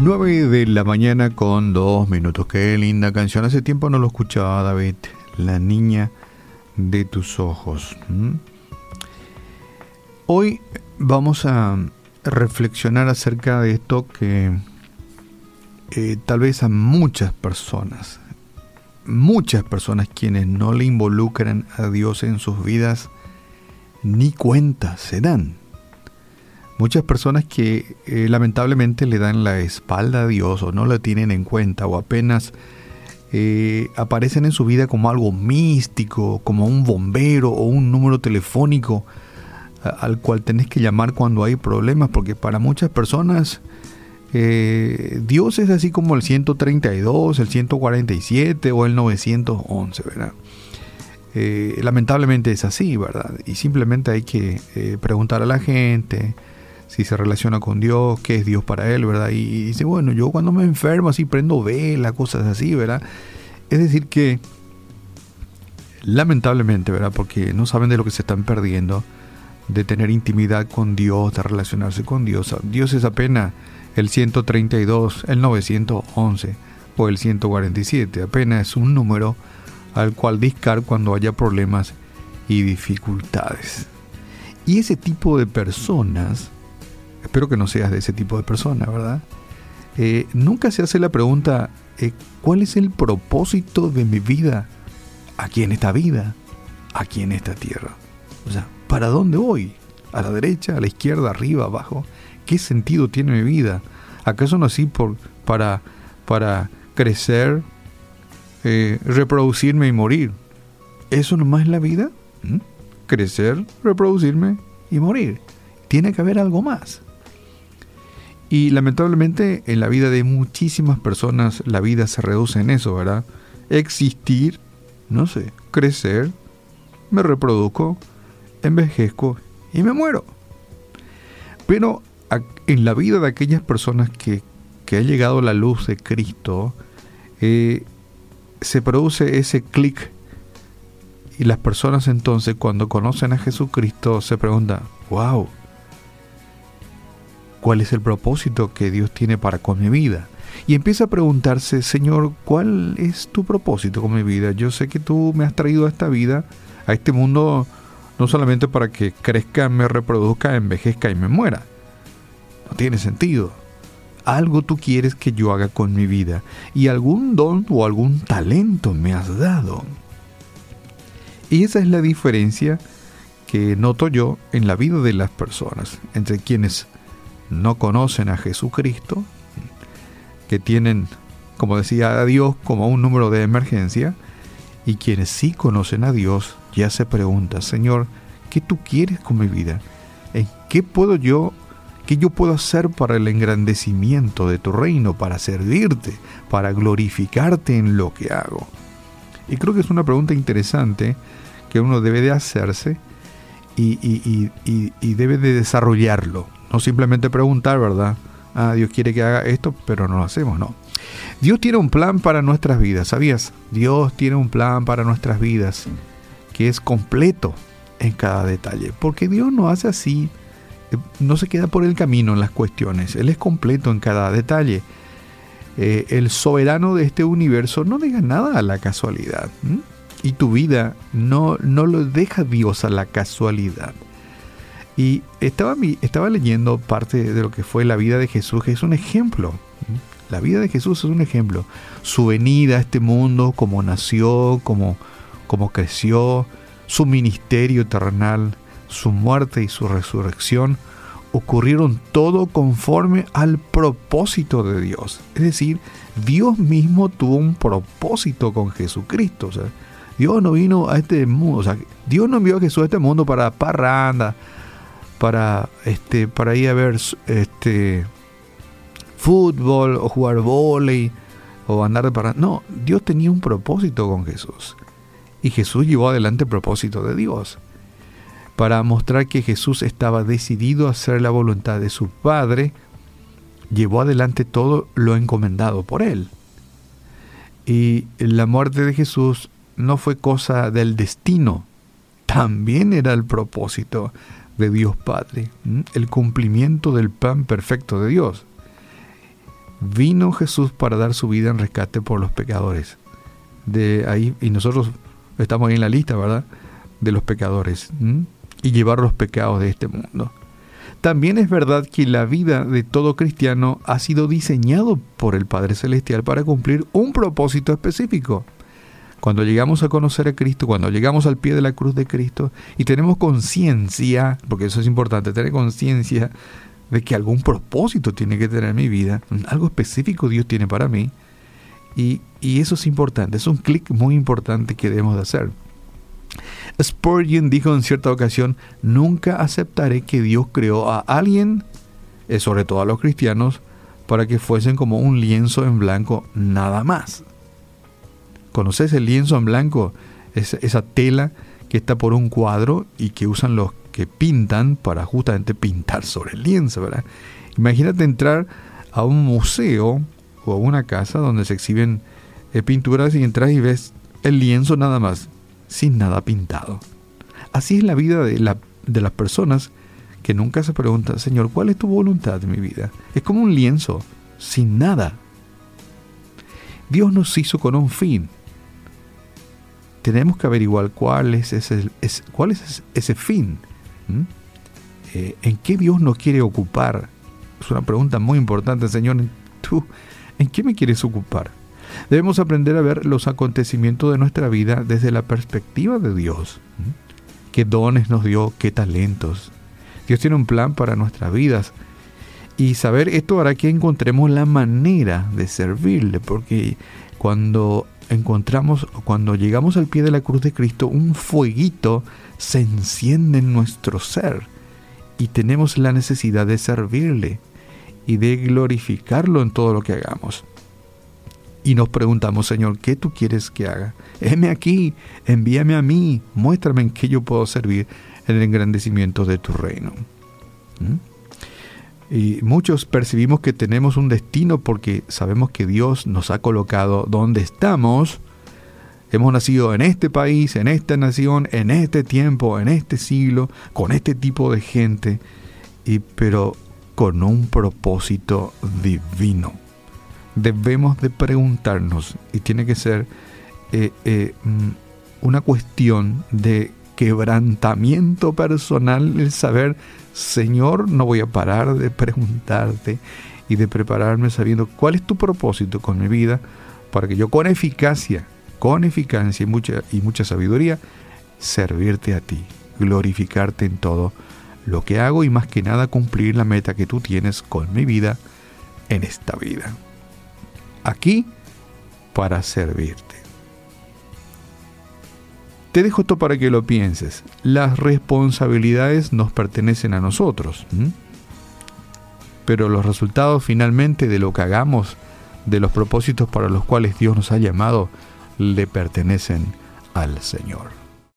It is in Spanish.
9 de la mañana con dos minutos. Qué linda canción. Hace tiempo no lo escuchaba, David. La niña de tus ojos. Hoy vamos a reflexionar acerca de esto que eh, tal vez a muchas personas, muchas personas quienes no le involucran a Dios en sus vidas, ni cuenta se dan. Muchas personas que eh, lamentablemente le dan la espalda a Dios o no lo tienen en cuenta o apenas eh, aparecen en su vida como algo místico, como un bombero o un número telefónico al cual tenés que llamar cuando hay problemas, porque para muchas personas eh, Dios es así como el 132, el 147 o el 911, ¿verdad? lamentablemente es así, ¿verdad? Y simplemente hay que preguntar a la gente, si se relaciona con Dios, qué es Dios para él, ¿verdad? Y, dice, bueno, yo cuando me enfermo así prendo vela, cosas así, ¿verdad? Es decir que, lamentablemente, ¿verdad? Porque no saben de lo que se están perdiendo, de tener intimidad con Dios, de relacionarse con Dios. Dios es apenas el 132, el 911 o el 147, apenas es un número al cual discar cuando haya problemas y dificultades. Y ese tipo de personas espero que no seas de ese tipo de persona, ¿verdad? Eh, nunca se hace la pregunta, eh, ¿cuál es el propósito de mi vida aquí en esta vida, aquí en esta tierra? O sea, ¿para dónde voy? ¿A la derecha, a la izquierda, arriba, abajo? ¿Qué sentido tiene mi vida? ¿Acaso nací por, para, para crecer, eh, reproducirme y morir? ¿Eso nomás es la vida? ¿Mm? Crecer, reproducirme y morir. Tiene que haber algo más. Y lamentablemente en la vida de muchísimas personas la vida se reduce en eso, ¿verdad? Existir, no sé, crecer, me reproduzco, envejezco y me muero. Pero en la vida de aquellas personas que, que ha llegado la luz de Cristo, eh, se produce ese clic y las personas entonces cuando conocen a Jesucristo se preguntan, wow, cuál es el propósito que Dios tiene para con mi vida. Y empieza a preguntarse, Señor, ¿cuál es tu propósito con mi vida? Yo sé que tú me has traído a esta vida, a este mundo, no solamente para que crezca, me reproduzca, envejezca y me muera. No tiene sentido. Algo tú quieres que yo haga con mi vida y algún don o algún talento me has dado. Y esa es la diferencia que noto yo en la vida de las personas, entre quienes no conocen a Jesucristo, que tienen, como decía, a Dios como un número de emergencia, y quienes sí conocen a Dios ya se preguntan, Señor, ¿qué tú quieres con mi vida? ¿En qué puedo yo, qué yo puedo hacer para el engrandecimiento de tu reino, para servirte, para glorificarte en lo que hago? Y creo que es una pregunta interesante que uno debe de hacerse y, y debe de desarrollarlo no simplemente preguntar, ¿verdad? Ah, Dios quiere que haga esto, pero no lo hacemos, no. Dios tiene un plan para nuestras vidas, ¿sabías? Dios tiene un plan para nuestras vidas que es completo en cada detalle. Porque Dios no hace así, eh, no se queda por el camino en las cuestiones, Él es completo en cada detalle. Eh, el soberano de este universo no deja nada a la casualidad. Y tu vida no, no lo deja Dios a la casualidad. Y estaba, estaba leyendo parte de lo que fue la vida de Jesús, que es un ejemplo. La vida de Jesús es un ejemplo. Su venida a este mundo, cómo nació, cómo, cómo creció, su ministerio terrenal, su muerte y su resurrección, ocurrieron todo conforme al propósito de Dios. Es decir, Dios mismo tuvo un propósito con Jesucristo. O sea, Dios no vino a este mundo, o sea, Dios no envió a Jesús a este mundo para parranda, para, este, para ir a ver este, fútbol o jugar volei o andar parranda. No, Dios tenía un propósito con Jesús. Y Jesús llevó adelante el propósito de Dios. Para mostrar que Jesús estaba decidido a hacer la voluntad de su Padre, llevó adelante todo lo encomendado por él. Y la muerte de Jesús no fue cosa del destino, también era el propósito de Dios Padre, el cumplimiento del plan perfecto de Dios. Vino Jesús para dar su vida en rescate por los pecadores. De ahí, y nosotros estamos ahí en la lista, ¿verdad? De los pecadores. Y llevar los pecados de este mundo. También es verdad que la vida de todo cristiano ha sido diseñado por el Padre Celestial para cumplir un propósito específico. Cuando llegamos a conocer a Cristo, cuando llegamos al pie de la cruz de Cristo y tenemos conciencia, porque eso es importante, tener conciencia de que algún propósito tiene que tener mi vida, algo específico Dios tiene para mí, y, y eso es importante, es un clic muy importante que debemos de hacer. Spurgeon dijo en cierta ocasión, nunca aceptaré que Dios creó a alguien, eh, sobre todo a los cristianos, para que fuesen como un lienzo en blanco nada más. ¿Conoces el lienzo en blanco? Es esa tela que está por un cuadro y que usan los que pintan para justamente pintar sobre el lienzo, ¿verdad? Imagínate entrar a un museo o a una casa donde se exhiben eh, pinturas y entras y ves el lienzo nada más sin nada pintado. Así es la vida de, la, de las personas que nunca se preguntan, Señor, ¿cuál es tu voluntad en mi vida? Es como un lienzo, sin nada. Dios nos hizo con un fin. Tenemos que averiguar cuál es ese, cuál es ese fin. Eh, ¿En qué Dios nos quiere ocupar? Es una pregunta muy importante, Señor. ¿Tú en qué me quieres ocupar? Debemos aprender a ver los acontecimientos de nuestra vida desde la perspectiva de Dios. ¿Qué dones nos dio? ¿Qué talentos? Dios tiene un plan para nuestras vidas. Y saber esto hará que encontremos la manera de servirle, porque cuando encontramos, cuando llegamos al pie de la cruz de Cristo, un fueguito se enciende en nuestro ser y tenemos la necesidad de servirle y de glorificarlo en todo lo que hagamos y nos preguntamos, Señor, ¿qué tú quieres que haga? Heme aquí, envíame a mí, muéstrame en qué yo puedo servir en el engrandecimiento de tu reino. ¿Mm? Y muchos percibimos que tenemos un destino porque sabemos que Dios nos ha colocado donde estamos. Hemos nacido en este país, en esta nación, en este tiempo, en este siglo, con este tipo de gente, y, pero con un propósito divino debemos de preguntarnos, y tiene que ser eh, eh, mm, una cuestión de quebrantamiento personal, el saber, Señor, no voy a parar de preguntarte y de prepararme sabiendo cuál es tu propósito con mi vida, para que yo con eficacia, con eficacia y mucha, y mucha sabiduría, servirte a ti, glorificarte en todo lo que hago y más que nada cumplir la meta que tú tienes con mi vida en esta vida aquí para servirte. Te dejo esto para que lo pienses. Las responsabilidades nos pertenecen a nosotros. Pero los resultados finalmente de lo que hagamos, de los propósitos para los cuales Dios nos ha llamado, le pertenecen al Señor.